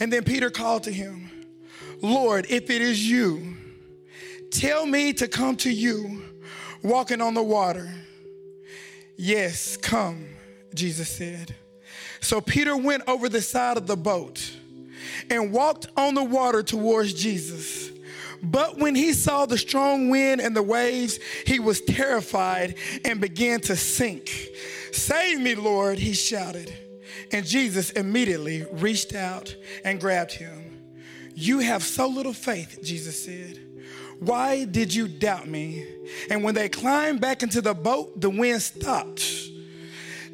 And then Peter called to him, Lord, if it is you, tell me to come to you walking on the water. Yes, come, Jesus said. So Peter went over the side of the boat and walked on the water towards Jesus. But when he saw the strong wind and the waves, he was terrified and began to sink. Save me, Lord, he shouted. And Jesus immediately reached out and grabbed him. You have so little faith, Jesus said. Why did you doubt me? And when they climbed back into the boat, the wind stopped.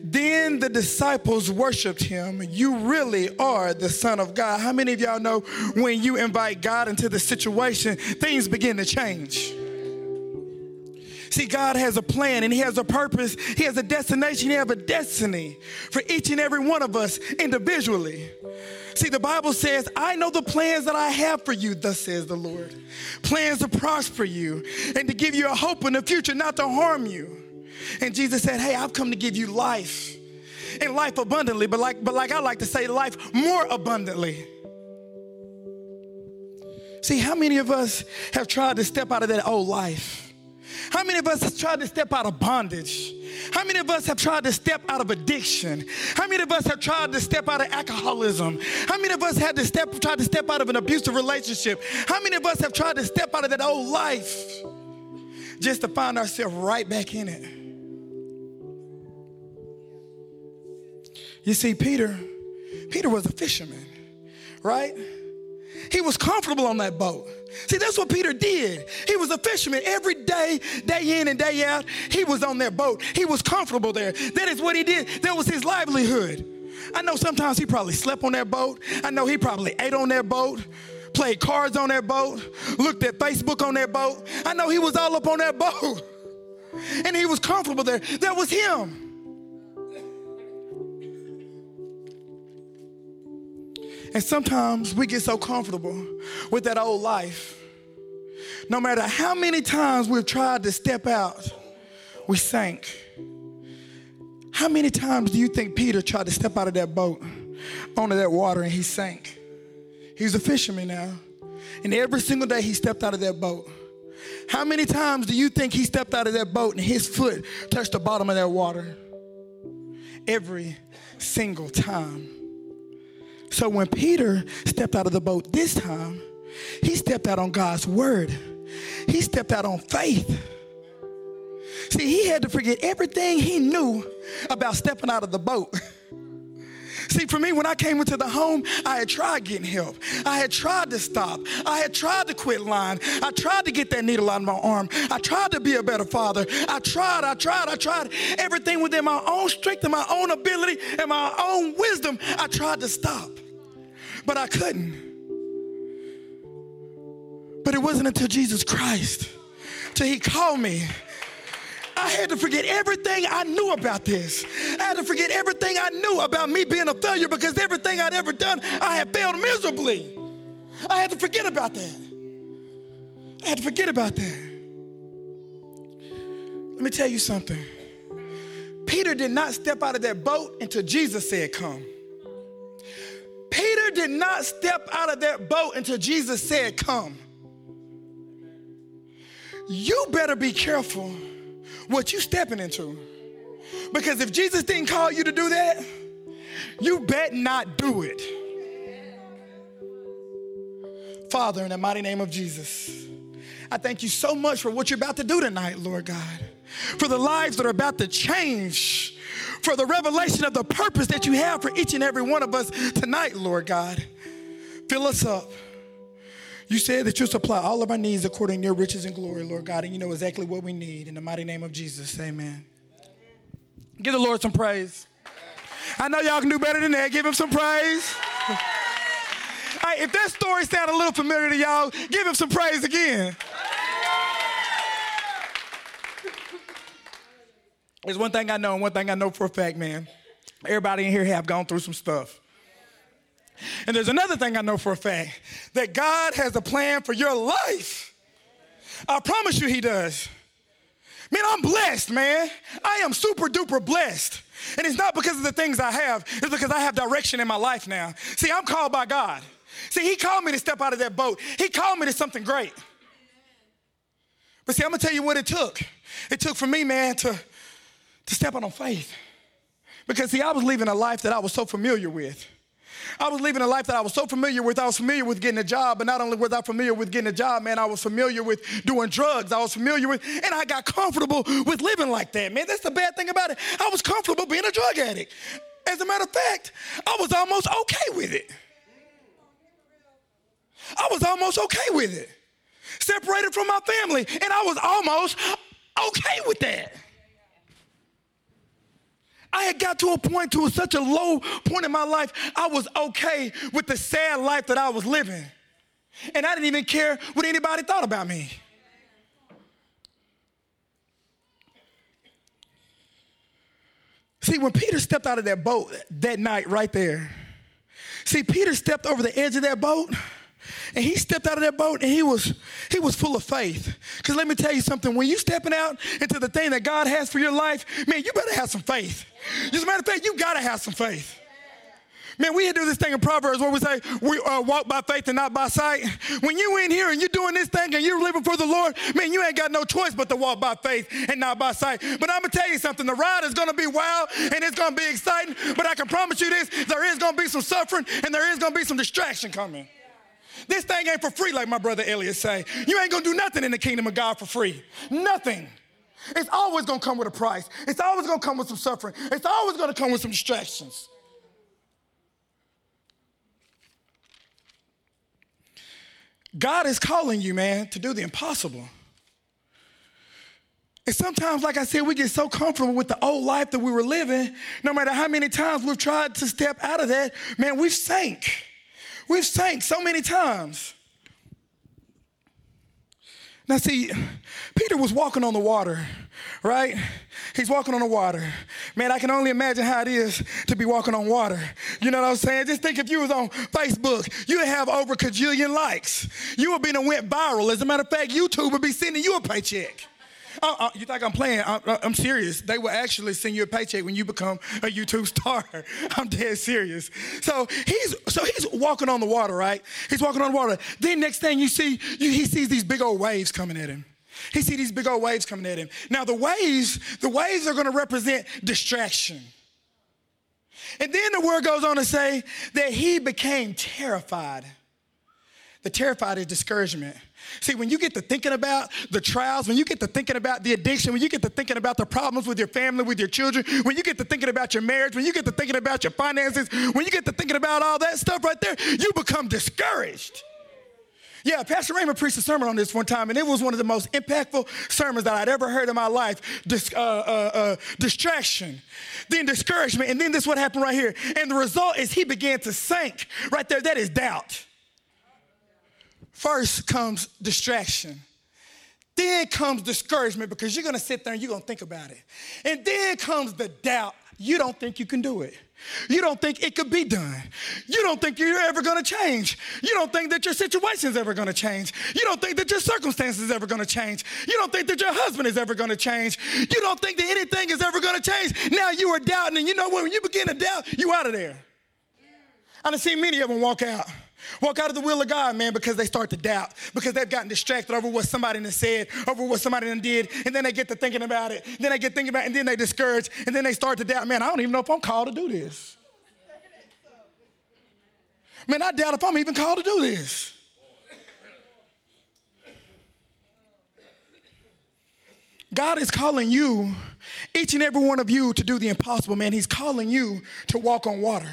Then the disciples worshiped him. You really are the Son of God. How many of y'all know when you invite God into the situation, things begin to change? See, God has a plan and He has a purpose. He has a destination. He has a destiny for each and every one of us individually. See, the Bible says, I know the plans that I have for you, thus says the Lord. Plans to prosper you and to give you a hope in the future, not to harm you. And Jesus said, Hey, I've come to give you life and life abundantly, but like, but like I like to say, life more abundantly. See, how many of us have tried to step out of that old life? How many of us have tried to step out of bondage? How many of us have tried to step out of addiction? How many of us have tried to step out of alcoholism? How many of us had to step tried to step out of an abusive relationship? How many of us have tried to step out of that old life just to find ourselves right back in it? You see, Peter, Peter was a fisherman, right? He was comfortable on that boat. See, that's what Peter did. He was a fisherman every day, day in and day out. He was on that boat. He was comfortable there. That is what he did. That was his livelihood. I know sometimes he probably slept on that boat. I know he probably ate on that boat, played cards on that boat, looked at Facebook on that boat. I know he was all up on that boat. And he was comfortable there. That was him. And sometimes we get so comfortable with that old life. No matter how many times we've tried to step out, we sank. How many times do you think Peter tried to step out of that boat onto that water and he sank? He's a fisherman now. And every single day he stepped out of that boat. How many times do you think he stepped out of that boat and his foot touched the bottom of that water? Every single time. So when Peter stepped out of the boat this time, he stepped out on God's word. He stepped out on faith. See, he had to forget everything he knew about stepping out of the boat. See, for me, when I came into the home, I had tried getting help. I had tried to stop. I had tried to quit lying. I tried to get that needle out of my arm. I tried to be a better father. I tried, I tried, I tried everything within my own strength and my own ability and my own wisdom. I tried to stop, but I couldn't. But it wasn't until Jesus Christ, till He called me I had to forget everything I knew about this. To forget everything I knew about me being a failure because everything I'd ever done, I had failed miserably. I had to forget about that. I had to forget about that. Let me tell you something. Peter did not step out of that boat until Jesus said, Come. Peter did not step out of that boat until Jesus said, Come. You better be careful what you stepping into. Because if Jesus didn't call you to do that, you bet not do it. Father, in the mighty name of Jesus, I thank you so much for what you're about to do tonight, Lord God. For the lives that are about to change, for the revelation of the purpose that you have for each and every one of us tonight, Lord God. Fill us up. You said that you'll supply all of our needs according to your riches and glory, Lord God, and you know exactly what we need. In the mighty name of Jesus, amen. Give the Lord some praise. I know y'all can do better than that. Give him some praise. Hey, if that story sounded a little familiar to y'all, give him some praise again. There's one thing I know, and one thing I know for a fact, man. Everybody in here have gone through some stuff. And there's another thing I know for a fact that God has a plan for your life. I promise you, He does. Man, I'm blessed, man. I am super duper blessed. And it's not because of the things I have, it's because I have direction in my life now. See, I'm called by God. See, He called me to step out of that boat, He called me to something great. But see, I'm gonna tell you what it took. It took for me, man, to, to step out on faith. Because see, I was leaving a life that I was so familiar with. I was living a life that I was so familiar with. I was familiar with getting a job, but not only was I familiar with getting a job, man, I was familiar with doing drugs. I was familiar with, and I got comfortable with living like that, man. That's the bad thing about it. I was comfortable being a drug addict. As a matter of fact, I was almost okay with it. I was almost okay with it. Separated from my family, and I was almost okay with that. I had got to a point to such a low point in my life, I was okay with the sad life that I was living. And I didn't even care what anybody thought about me. See, when Peter stepped out of that boat that night right there, see, Peter stepped over the edge of that boat and he stepped out of that boat and he was he was full of faith. Because let me tell you something, when you stepping out into the thing that God has for your life, man, you better have some faith. As a matter of fact, you gotta have some faith. Man, we do this thing in Proverbs where we say we uh, walk by faith and not by sight. When you in here and you're doing this thing and you're living for the Lord, man, you ain't got no choice but to walk by faith and not by sight. But I'm gonna tell you something: the ride is gonna be wild and it's gonna be exciting. But I can promise you this: there is gonna be some suffering and there is gonna be some distraction coming. This thing ain't for free, like my brother Elliot say. You ain't gonna do nothing in the kingdom of God for free. Nothing. It's always gonna come with a price. It's always gonna come with some suffering. It's always gonna come with some distractions. God is calling you, man, to do the impossible. And sometimes, like I said, we get so comfortable with the old life that we were living, no matter how many times we've tried to step out of that, man, we've sank. We've sank so many times. Now, see, Peter was walking on the water, right? He's walking on the water. Man, I can only imagine how it is to be walking on water. You know what I'm saying? Just think if you was on Facebook, you would have over a cajillion likes. You would be and went viral. As a matter of fact, YouTube would be sending you a paycheck. Uh, uh, you think I'm playing? I, am serious. They will actually send you a paycheck when you become a YouTube star. I'm dead serious. So he's so he's walking on the water, right? He's walking on the water. Then next thing you see, you, he sees these big old waves coming at him. He sees these big old waves coming at him. Now the waves, the waves are going to represent distraction. And then the word goes on to say that he became terrified. The terrified is discouragement. See, when you get to thinking about the trials, when you get to thinking about the addiction, when you get to thinking about the problems with your family, with your children, when you get to thinking about your marriage, when you get to thinking about your finances, when you get to thinking about all that stuff right there, you become discouraged. Yeah, Pastor Raymond preached a sermon on this one time, and it was one of the most impactful sermons that I'd ever heard in my life. Dis, uh, uh, uh, distraction, then discouragement, and then this what happened right here. And the result is he began to sink right there. That is doubt. First comes distraction. Then comes discouragement because you're gonna sit there and you're gonna think about it. And then comes the doubt. You don't think you can do it. You don't think it could be done. You don't think you're ever gonna change. You don't think that your situation is ever gonna change. You don't think that your circumstances is ever gonna change. You don't think that your husband is ever gonna change. You don't think that anything is ever gonna change. Now you are doubting, and you know when you begin to doubt, you out of there. I've seen many of them walk out. Walk out of the will of God, man, because they start to doubt, because they've gotten distracted over what somebody has said, over what somebody done did, and then they get to thinking about it. Then they get thinking about it, and then they discourage, and then they start to doubt, man, I don't even know if I'm called to do this. Man, I doubt if I'm even called to do this. God is calling you, each and every one of you, to do the impossible, man. He's calling you to walk on water.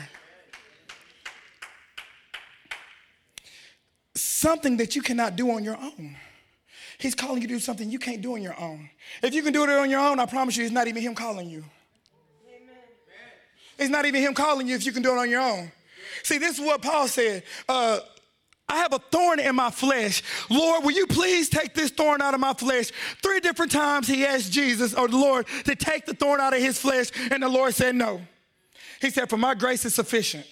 Something that you cannot do on your own. He's calling you to do something you can't do on your own. If you can do it on your own, I promise you, it's not even Him calling you. Amen. It's not even Him calling you if you can do it on your own. See, this is what Paul said. Uh, I have a thorn in my flesh. Lord, will you please take this thorn out of my flesh? Three different times he asked Jesus or the Lord to take the thorn out of his flesh, and the Lord said no. He said, For my grace is sufficient.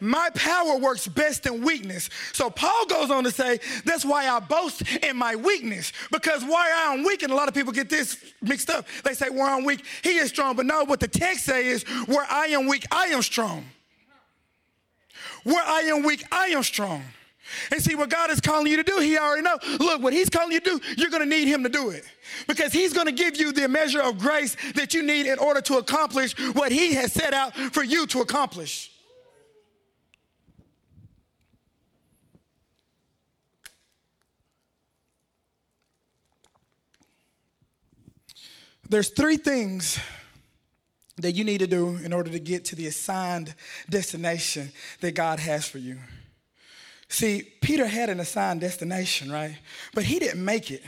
My power works best in weakness. So Paul goes on to say, that's why I boast in my weakness. Because why I'm weak, and a lot of people get this mixed up. They say, where I'm weak, he is strong. But no, what the text says is, where I am weak, I am strong. Where I am weak, I am strong. And see what God is calling you to do, He already know. Look, what He's calling you to do, you're going to need Him to do it. Because He's going to give you the measure of grace that you need in order to accomplish what He has set out for you to accomplish. There's three things that you need to do in order to get to the assigned destination that God has for you. See, Peter had an assigned destination, right? But he didn't make it.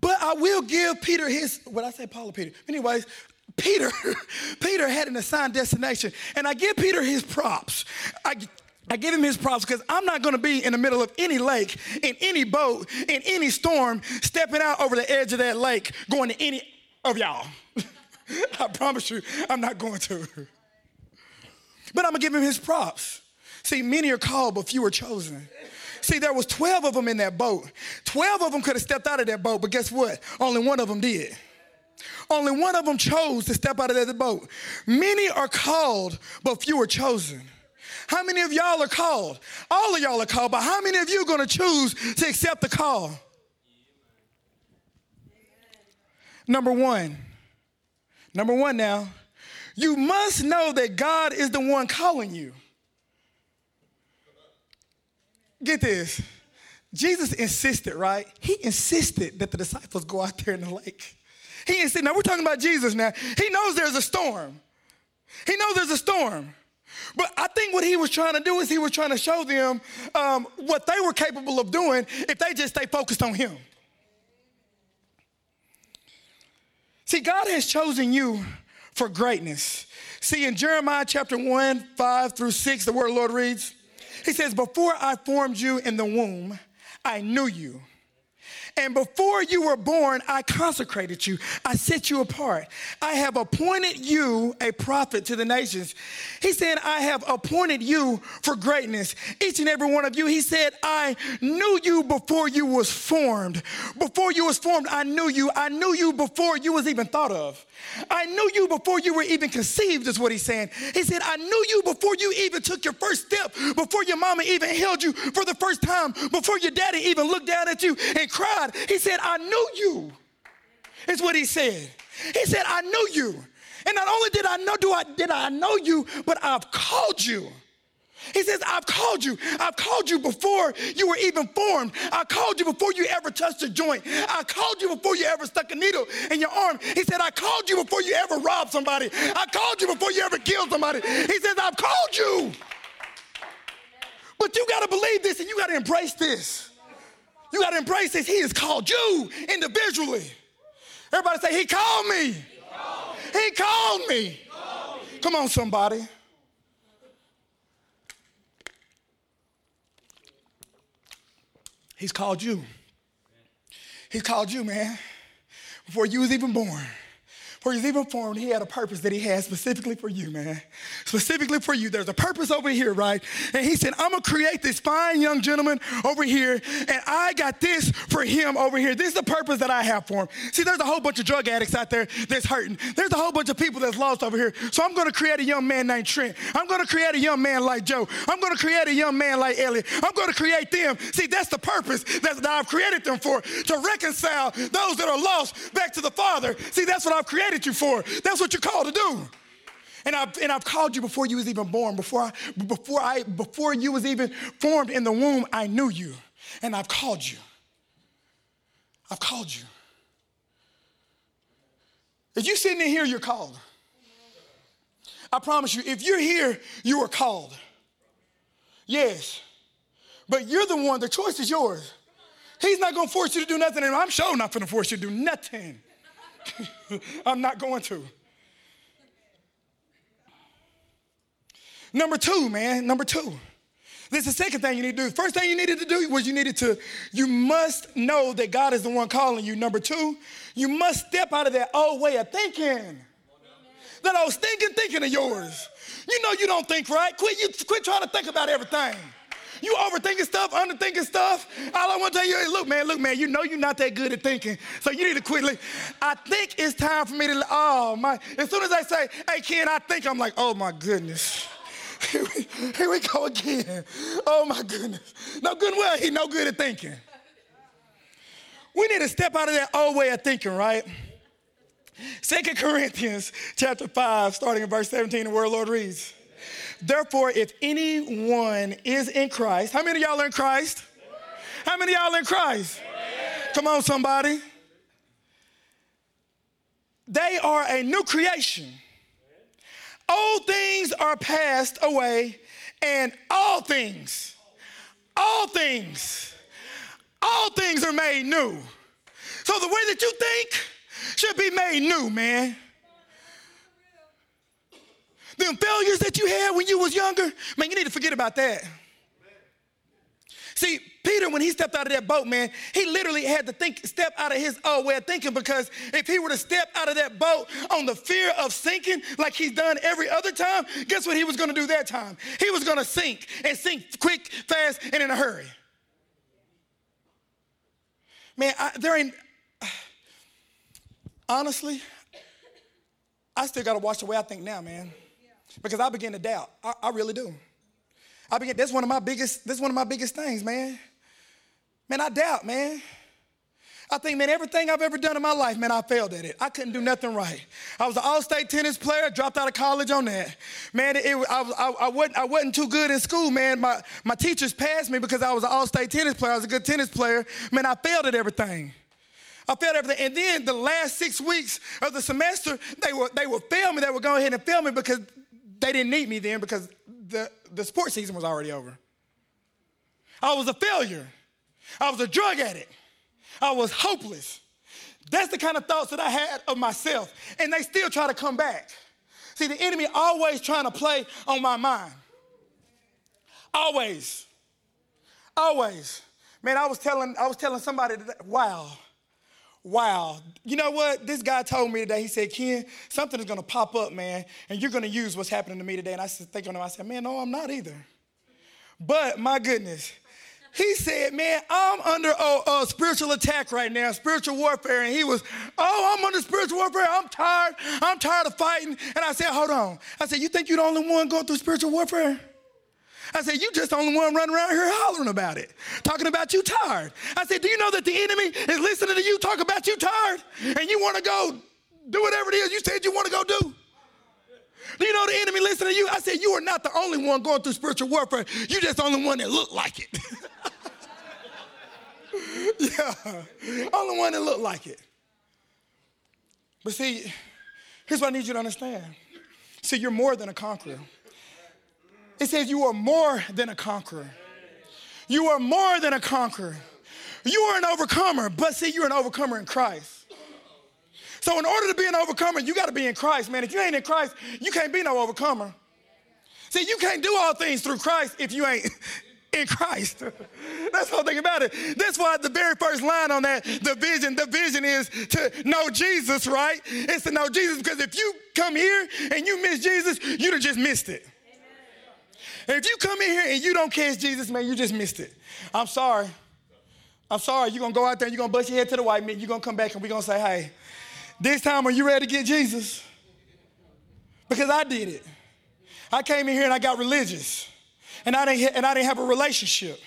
But I will give Peter his, what I say, Paul or Peter? Anyways, Peter, Peter had an assigned destination. And I give Peter his props. I, I give him his props because I'm not going to be in the middle of any lake, in any boat, in any storm, stepping out over the edge of that lake, going to any of y'all. I promise you, I'm not going to. But I'm to give him his props. See, many are called, but few are chosen. See, there was 12 of them in that boat. 12 of them could have stepped out of that boat, but guess what? Only one of them did. Only one of them chose to step out of that boat. Many are called, but few are chosen. How many of y'all are called? All of y'all are called, but how many of you are to choose to accept the call? Number one. Number one now, you must know that God is the one calling you. Get this. Jesus insisted, right? He insisted that the disciples go out there in the lake. He insisted. Now we're talking about Jesus now. He knows there's a storm. He knows there's a storm. But I think what he was trying to do is he was trying to show them um, what they were capable of doing if they just stay focused on him. See, God has chosen you for greatness. See, in Jeremiah chapter 1, 5 through 6, the word of the Lord reads, he says, Before I formed you in the womb, I knew you. And before you were born, I consecrated you. I set you apart. I have appointed you a prophet to the nations. He said, I have appointed you for greatness. Each and every one of you, he said, I knew you before you was formed. Before you was formed, I knew you. I knew you before you was even thought of. I knew you before you were even conceived, is what he's saying. He said, I knew you before you even took your first step, before your mama even held you for the first time, before your daddy even looked down at you and cried. He said, I knew you, is what he said. He said, I knew you. And not only did I know, do I did I know you, but I've called you. He says, I've called you. I've called you before you were even formed. I called you before you ever touched a joint. I called you before you ever stuck a needle in your arm. He said, I called you before you ever robbed somebody. I called you before you ever killed somebody. He says, I've called you. But you got to believe this and you got to embrace this. You got to embrace this. He has called you individually. Everybody say, He called me. He called, he called me. He called me. Come on, somebody. He's called you. He's called you, man, before you was even born. Before he's even formed, he had a purpose that he had specifically for you, man. Specifically for you. There's a purpose over here, right? And he said, I'm gonna create this fine young gentleman over here, and I got this for him over here. This is the purpose that I have for him. See, there's a whole bunch of drug addicts out there that's hurting. There's a whole bunch of people that's lost over here. So I'm gonna create a young man named Trent. I'm gonna create a young man like Joe. I'm gonna create a young man like Elliot. I'm gonna create them. See, that's the purpose that I've created them for, to reconcile those that are lost back to the Father. See, that's what I've created created you for. That's what you're called to do. And I've, and I've called you before you was even born, before I, before I, before you was even formed in the womb, I knew you. And I've called you. I've called you. If you're sitting in here, you're called. I promise you, if you're here, you are called. Yes. But you're the one, the choice is yours. He's not gonna force you to do nothing, and I'm sure not gonna force you to do nothing. I'm not going to. Number two, man, number two. This is the second thing you need to do. First thing you needed to do was you needed to, you must know that God is the one calling you. Number two, you must step out of that old way of thinking. That old stinking thinking of yours. You know you don't think right. Quit, you, quit trying to think about everything. You overthinking stuff, underthinking stuff. All I want to tell you is, look, man, look, man, you know you're not that good at thinking. So you need to quit. I think it's time for me to, oh, my. As soon as I say, hey, Ken, I think, I'm like, oh, my goodness. Here we, here we go again. Oh, my goodness. No good well, he no good at thinking. We need to step out of that old way of thinking, right? Second Corinthians chapter 5, starting in verse 17, the word Lord reads. Therefore, if anyone is in Christ, how many of y'all are in Christ? How many of y'all in Christ? Come on, somebody. They are a new creation. Old things are passed away, and all things, all things, all things are made new. So the way that you think should be made new, man. Them failures that you had when you was younger, man, you need to forget about that. See, Peter, when he stepped out of that boat, man, he literally had to think, step out of his old way of thinking because if he were to step out of that boat on the fear of sinking like he's done every other time, guess what he was gonna do that time? He was gonna sink and sink quick, fast, and in a hurry. Man, I, there ain't, honestly, I still gotta watch the way I think now, man because I begin to doubt. I, I really do. I begin, that's one of my biggest, that's one of my biggest things, man. Man, I doubt, man. I think, man, everything I've ever done in my life, man, I failed at it. I couldn't do nothing right. I was an all-state tennis player, dropped out of college on that. Man, it, it, I, I, I, wasn't, I wasn't too good in school, man. My, my teachers passed me because I was an all-state tennis player. I was a good tennis player. Man, I failed at everything. I failed everything. And then the last six weeks of the semester, they were, they would fail me. They would go ahead and fail me because they didn't need me then because the, the sports season was already over. I was a failure. I was a drug addict. I was hopeless. That's the kind of thoughts that I had of myself. And they still try to come back. See, the enemy always trying to play on my mind. Always. Always. Man, I was telling, I was telling somebody that, wow, wow, you know what? This guy told me today, he said, Ken, something is gonna pop up, man, and you're gonna use what's happening to me today. And I said, thinking to him, I said, man, no, I'm not either. But my goodness, he said, man, I'm under a, a, spiritual attack right now, spiritual warfare. And he was, oh, I'm under spiritual warfare. I'm tired. I'm tired of fighting. And I said, hold on. I said, you think you're the only one going through spiritual warfare? I said, You just the only one running around here hollering about it, talking about you tired. I said, Do you know that the enemy is listening to you talk about you tired? And you want to go do whatever it is you said you want to go do? Do you know the enemy listening to you? I said, You are not the only one going through spiritual warfare. You're just the only one that looked like it. yeah, only one that looked like it. But see, here's what I need you to understand. See, you're more than a conqueror. It says you are more than a conqueror. You are more than a conqueror. You are an overcomer, but see, you're an overcomer in Christ. So, in order to be an overcomer, you got to be in Christ, man. If you ain't in Christ, you can't be no overcomer. See, you can't do all things through Christ if you ain't in Christ. That's the whole thing about it. That's why the very first line on that, the vision, the vision is to know Jesus, right? It's to know Jesus because if you come here and you miss Jesus, you'd have just missed it. If you come in here and you don't catch Jesus, man, you just missed it. I'm sorry. I'm sorry. You're going to go out there and you're going to bust your head to the white man. You're going to come back and we're going to say, hey, this time are you ready to get Jesus? Because I did it. I came in here and I got religious. And I didn't, and I didn't have a relationship.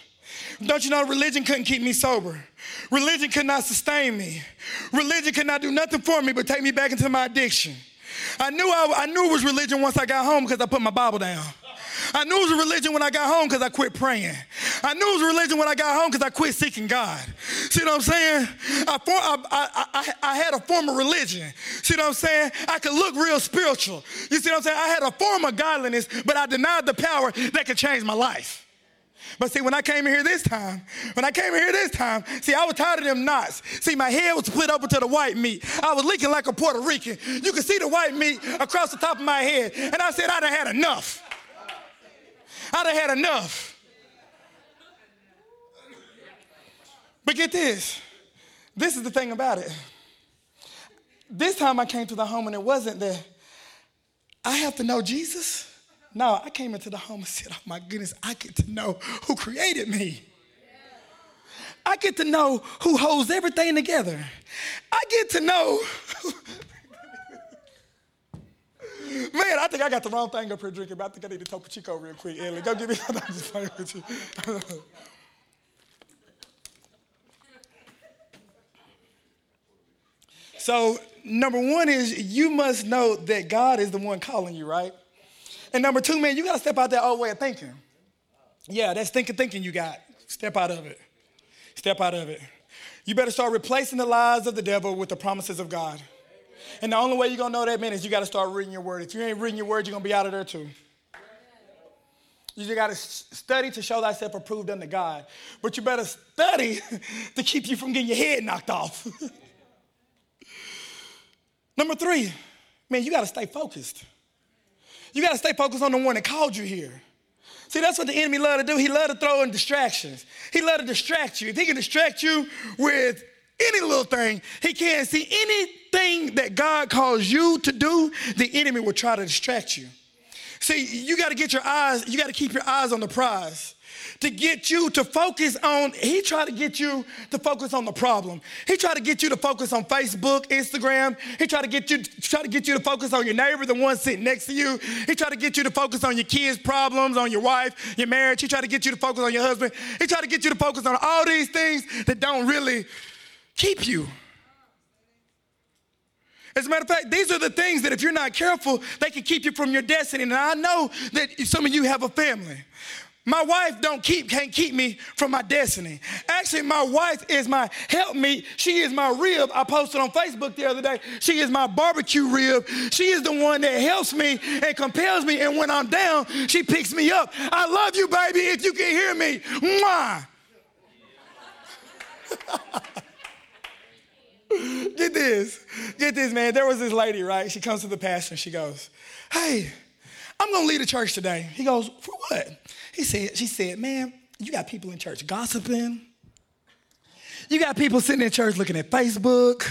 Don't you know religion couldn't keep me sober? Religion could not sustain me. Religion could not do nothing for me but take me back into my addiction. I knew I, I knew it was religion once I got home because I put my Bible down. I knew it was a religion when I got home because I quit praying. I knew it was religion when I got home because I quit seeking God. See what I'm saying? I, I, I, I, had a form of religion. See what I'm saying? I could look real spiritual. You see what I'm saying? I had a form of godliness, but I denied the power that could change my life. But see, when I came in here this time, when I came in here this time, see, I was tired of them knots. See, my head was split open to the white meat. I was leaking like a Puerto Rican. You could see the white meat across the top of my head. And I said, I'd have had enough. I'd have had enough. But get this this is the thing about it. This time I came to the home and it wasn't that I have to know Jesus. No, I came into the home and said, oh my goodness, I get to know who created me. I get to know who holds everything together. I get to know. Man, I think I got the wrong thing up here drinking, but I think I need to Topo Chico real quick. Ellie, go give me I'm just playing with you. so, number one is you must know that God is the one calling you, right? And number two, man, you got to step out that old way of thinking. Yeah, that's thinking, thinking you got. Step out of it. Step out of it. You better start replacing the lies of the devil with the promises of God. And the only way you're gonna know that, man, is you gotta start reading your word. If you ain't reading your word, you're gonna be out of there too. You just gotta study to show thyself approved unto God. But you better study to keep you from getting your head knocked off. Number three, man, you gotta stay focused. You gotta stay focused on the one that called you here. See, that's what the enemy love to do. He love to throw in distractions. He love to distract you. If he can distract you with any little thing, he can't see anything that God calls you to do, the enemy will try to distract you. See, you got to get your eyes, you got to keep your eyes on the prize to get you to focus on, he tried to get you to focus on the problem. He tried to get you to focus on Facebook, Instagram. He tried to get you, try to get you to focus on your neighbor, the one sitting next to you. He tried to get you to focus on your kids' problems, on your wife, your marriage. He tried to get you to focus on your husband. He tried to get you to focus on all these things that don't really keep you. As a matter of fact, these are the things that if you're not careful, they can keep you from your destiny. And I know that some of you have a family. My wife don't keep can't keep me from my destiny. Actually, my wife is my help me. She is my rib. I posted on Facebook the other day. She is my barbecue rib. She is the one that helps me and compels me. And when I'm down, she picks me up. I love you, baby. If you can hear me, mwah. Get this. Get this, man. There was this lady, right? She comes to the pastor and she goes, Hey, I'm gonna leave the church today. He goes, For what? He said, she said, man, you got people in church gossiping. You got people sitting in church looking at Facebook.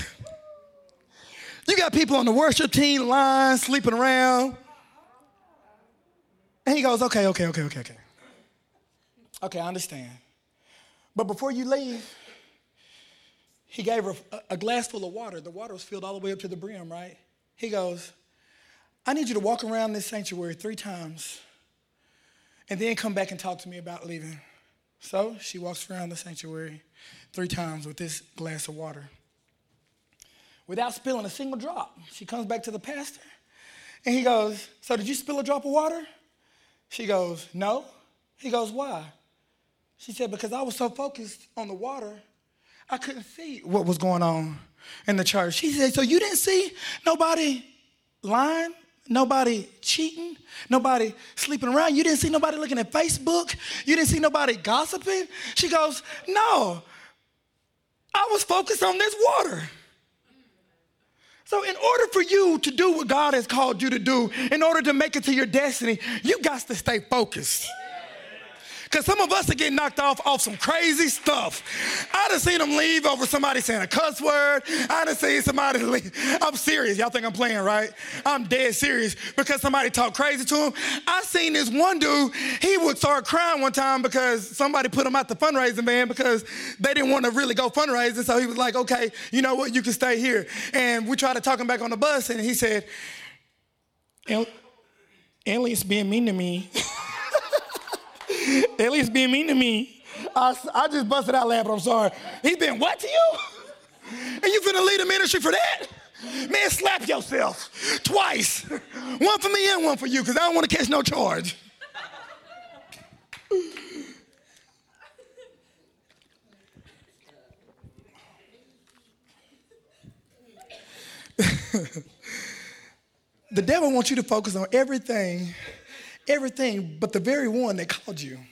You got people on the worship team line sleeping around. And he goes, okay, okay, okay, okay, okay. Okay, I understand. But before you leave, he gave her a glass full of water. The water was filled all the way up to the brim, right? He goes, I need you to walk around this sanctuary three times and then come back and talk to me about leaving. So she walks around the sanctuary three times with this glass of water. Without spilling a single drop, she comes back to the pastor and he goes, So did you spill a drop of water? She goes, No. He goes, Why? She said, Because I was so focused on the water, I couldn't see what was going on in the church. She said, So you didn't see nobody lying nobody cheating, nobody sleeping around. You didn't see nobody looking at Facebook. You didn't see nobody gossiping. She goes, No, I was focused on this water. So, in order for you to do what God has called you to do, in order to make it to your destiny, you got to stay focused. Because some of us are getting knocked off off some crazy stuff. I done seen them leave over somebody saying a cuss word. I done seen somebody leave. I'm serious. Y'all think I'm playing, right? I'm dead serious because somebody talked crazy to him. I seen this one dude, he would start crying one time because somebody put him out the fundraising van because they didn't want to really go fundraising. So he was like, okay, you know what, you can stay here. And we tried to talk him back on the bus and he said, Elliott's being mean to me. At least being mean to me. I, I just busted out laughing. I'm sorry. He's been what to you? And you finna lead a ministry for that? Man, slap yourself twice. One for me and one for you, because I don't want to catch no charge. the devil wants you to focus on everything everything but the very one that called you. Amen.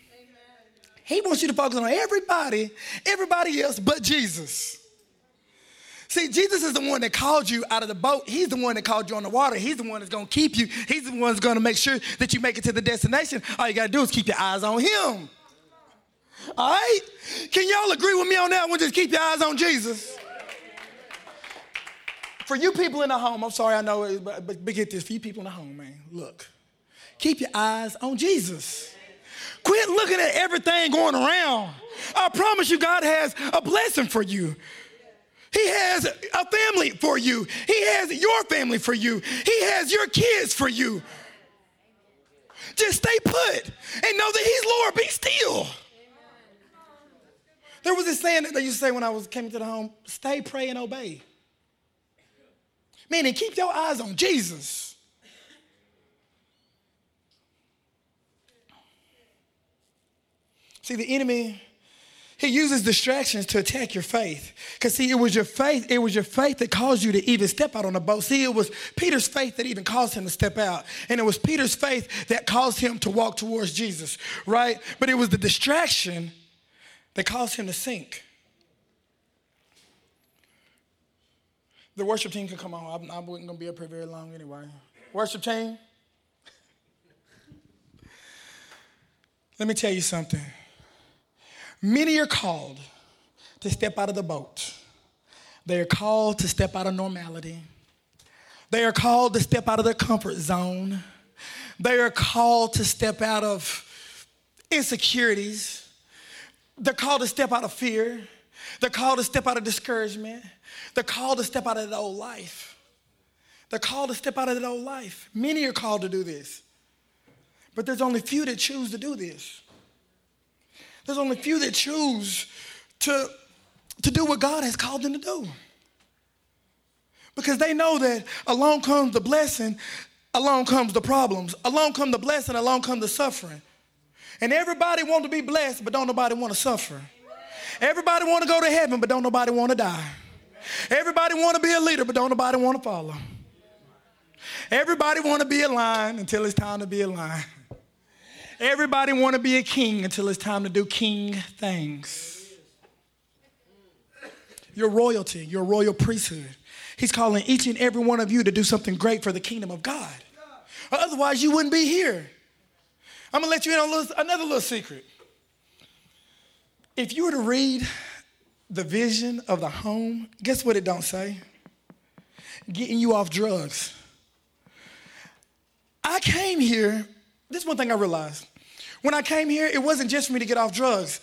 He wants you to focus on everybody, everybody else but Jesus. See, Jesus is the one that called you out of the boat. He's the one that called you on the water. He's the one that's going to keep you. He's the one that's going to make sure that you make it to the destination. All you got to do is keep your eyes on him. All right? Can y'all agree with me on that one? Just keep your eyes on Jesus. For you people in the home, I'm sorry, I know, but, but get this. For you people in the home, man, look Keep your eyes on Jesus. Quit looking at everything going around. I promise you, God has a blessing for you. He has a family for you. He has your family for you. He has your kids for you. Just stay put and know that He's Lord. Be still. There was this saying that they used to say when I was came to the home: "Stay, pray, and obey." Meaning, keep your eyes on Jesus. See, the enemy, he uses distractions to attack your faith. Because see, it was your faith, it was your faith that caused you to even step out on the boat. See, it was Peter's faith that even caused him to step out. And it was Peter's faith that caused him to walk towards Jesus, right? But it was the distraction that caused him to sink. The worship team can come on. I'm, I wasn't going to be up here very long anyway. Worship team. Let me tell you something. Many are called to step out of the boat. They are called to step out of normality. They are called to step out of their comfort zone. They are called to step out of insecurities. They're called to step out of fear. They're called to step out of discouragement. They're called to step out of that old life. They're called to step out of that old life. Many are called to do this. But there's only few that choose to do this. There's only few that choose to, to do what God has called them to do. Because they know that along comes the blessing, along comes the problems, along comes the blessing, along comes the suffering. And everybody want to be blessed, but don't nobody want to suffer. Everybody want to go to heaven, but don't nobody want to die. Everybody want to be a leader, but don't nobody want to follow. Everybody want to be a lion until it's time to be a lion. Everybody want to be a king until it's time to do king things. Your royalty, your royal priesthood. He's calling each and every one of you to do something great for the kingdom of God. Otherwise, you wouldn't be here. I'm gonna let you in on little, another little secret. If you were to read the vision of the home, guess what it don't say? Getting you off drugs. I came here, this is one thing I realized. When I came here, it wasn't just for me to get off drugs.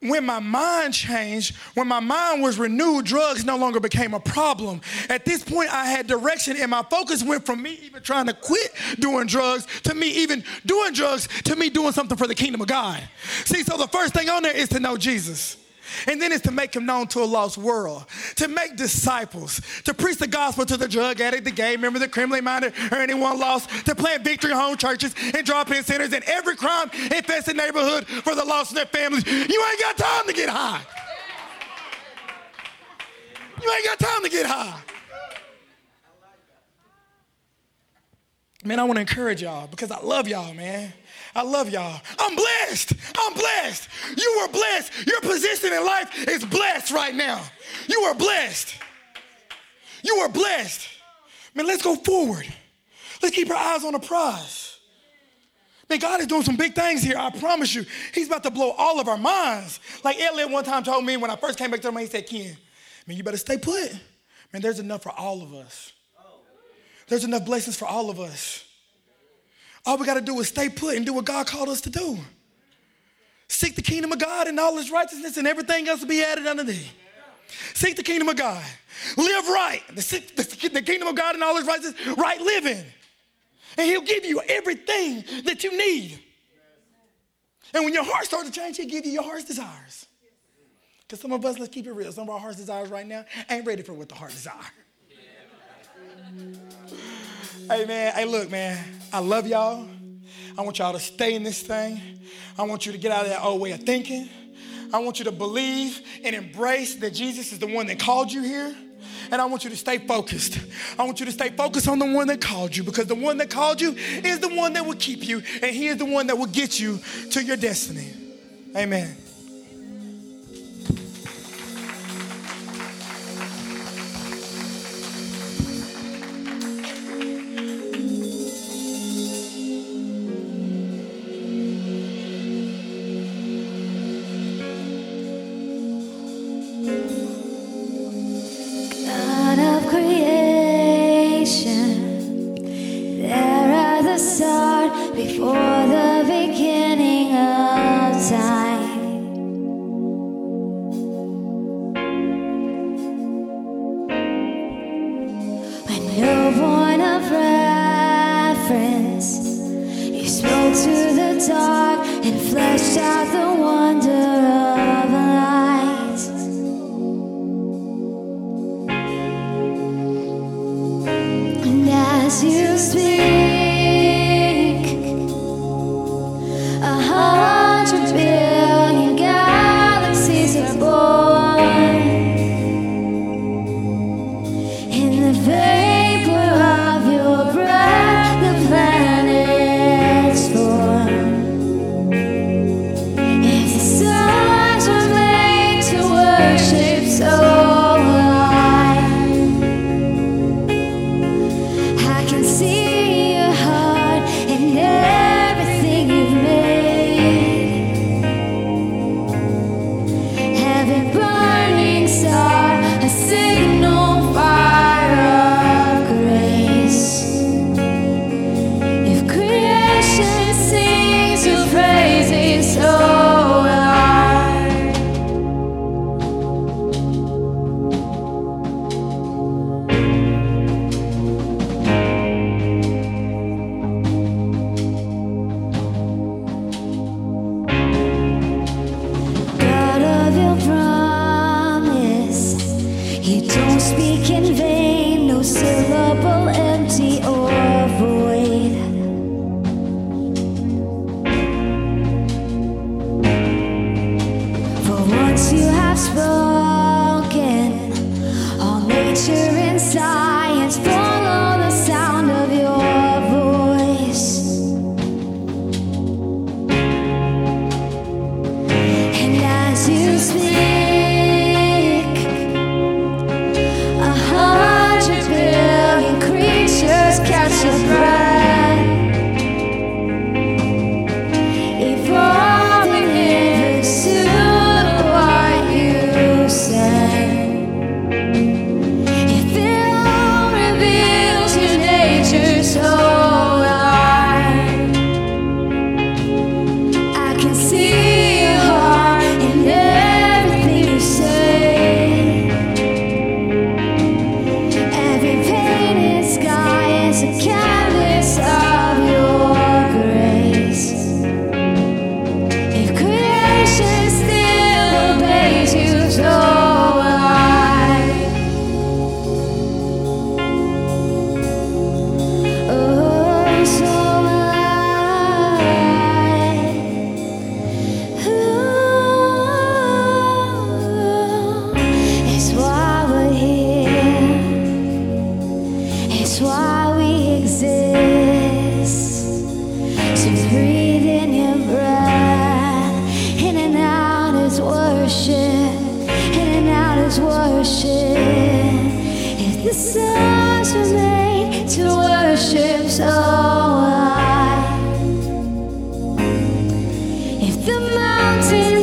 When my mind changed, when my mind was renewed, drugs no longer became a problem. At this point, I had direction, and my focus went from me even trying to quit doing drugs to me even doing drugs to me doing something for the kingdom of God. See, so the first thing on there is to know Jesus. And then it's to make him known to a lost world, to make disciples, to preach the gospel to the drug addict, the gay member, the criminally minded, or anyone lost, to plant victory home churches and drop in centers in every crime infested neighborhood for the lost and their families. You ain't got time to get high. You ain't got time to get high. Man, I want to encourage y'all because I love y'all, man. I love y'all. I'm blessed. I'm blessed. You are blessed. Your position in life is blessed right now. You are blessed. You are blessed. Man, let's go forward. Let's keep our eyes on the prize. Man, God is doing some big things here. I promise you. He's about to blow all of our minds. Like Elliot one time told me when I first came back to him, he said, Ken, man, you better stay put. Man, there's enough for all of us. There's enough blessings for all of us. All we got to do is stay put and do what God called us to do. Seek the kingdom of God and all his righteousness, and everything else will be added unto thee. Seek the kingdom of God. Live right. The, kingdom of God and all his righteousness, right living. And he'll give you everything that you need. And when your heart starts to change, he'll give you your heart's desires. Because some of us, let's keep it real, some of our heart's desires right now ain't ready for what the heart desire. Hey, man. Hey, look, man. I love y'all. I want y'all to stay in this thing. I want you to get out of that old way of thinking. I want you to believe and embrace that Jesus is the one that called you here. And I want you to stay focused. I want you to stay focused on the one that called you because the one that called you is the one that will keep you, and he is the one that will get you to your destiny. Amen. I saw the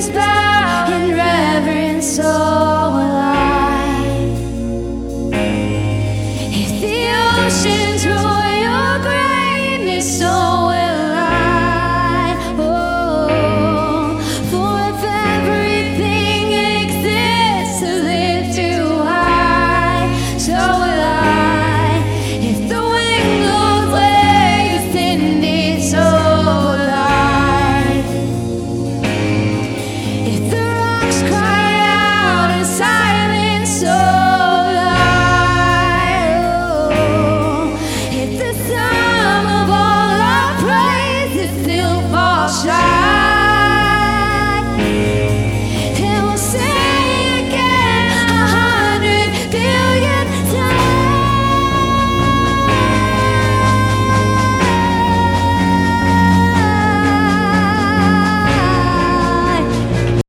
If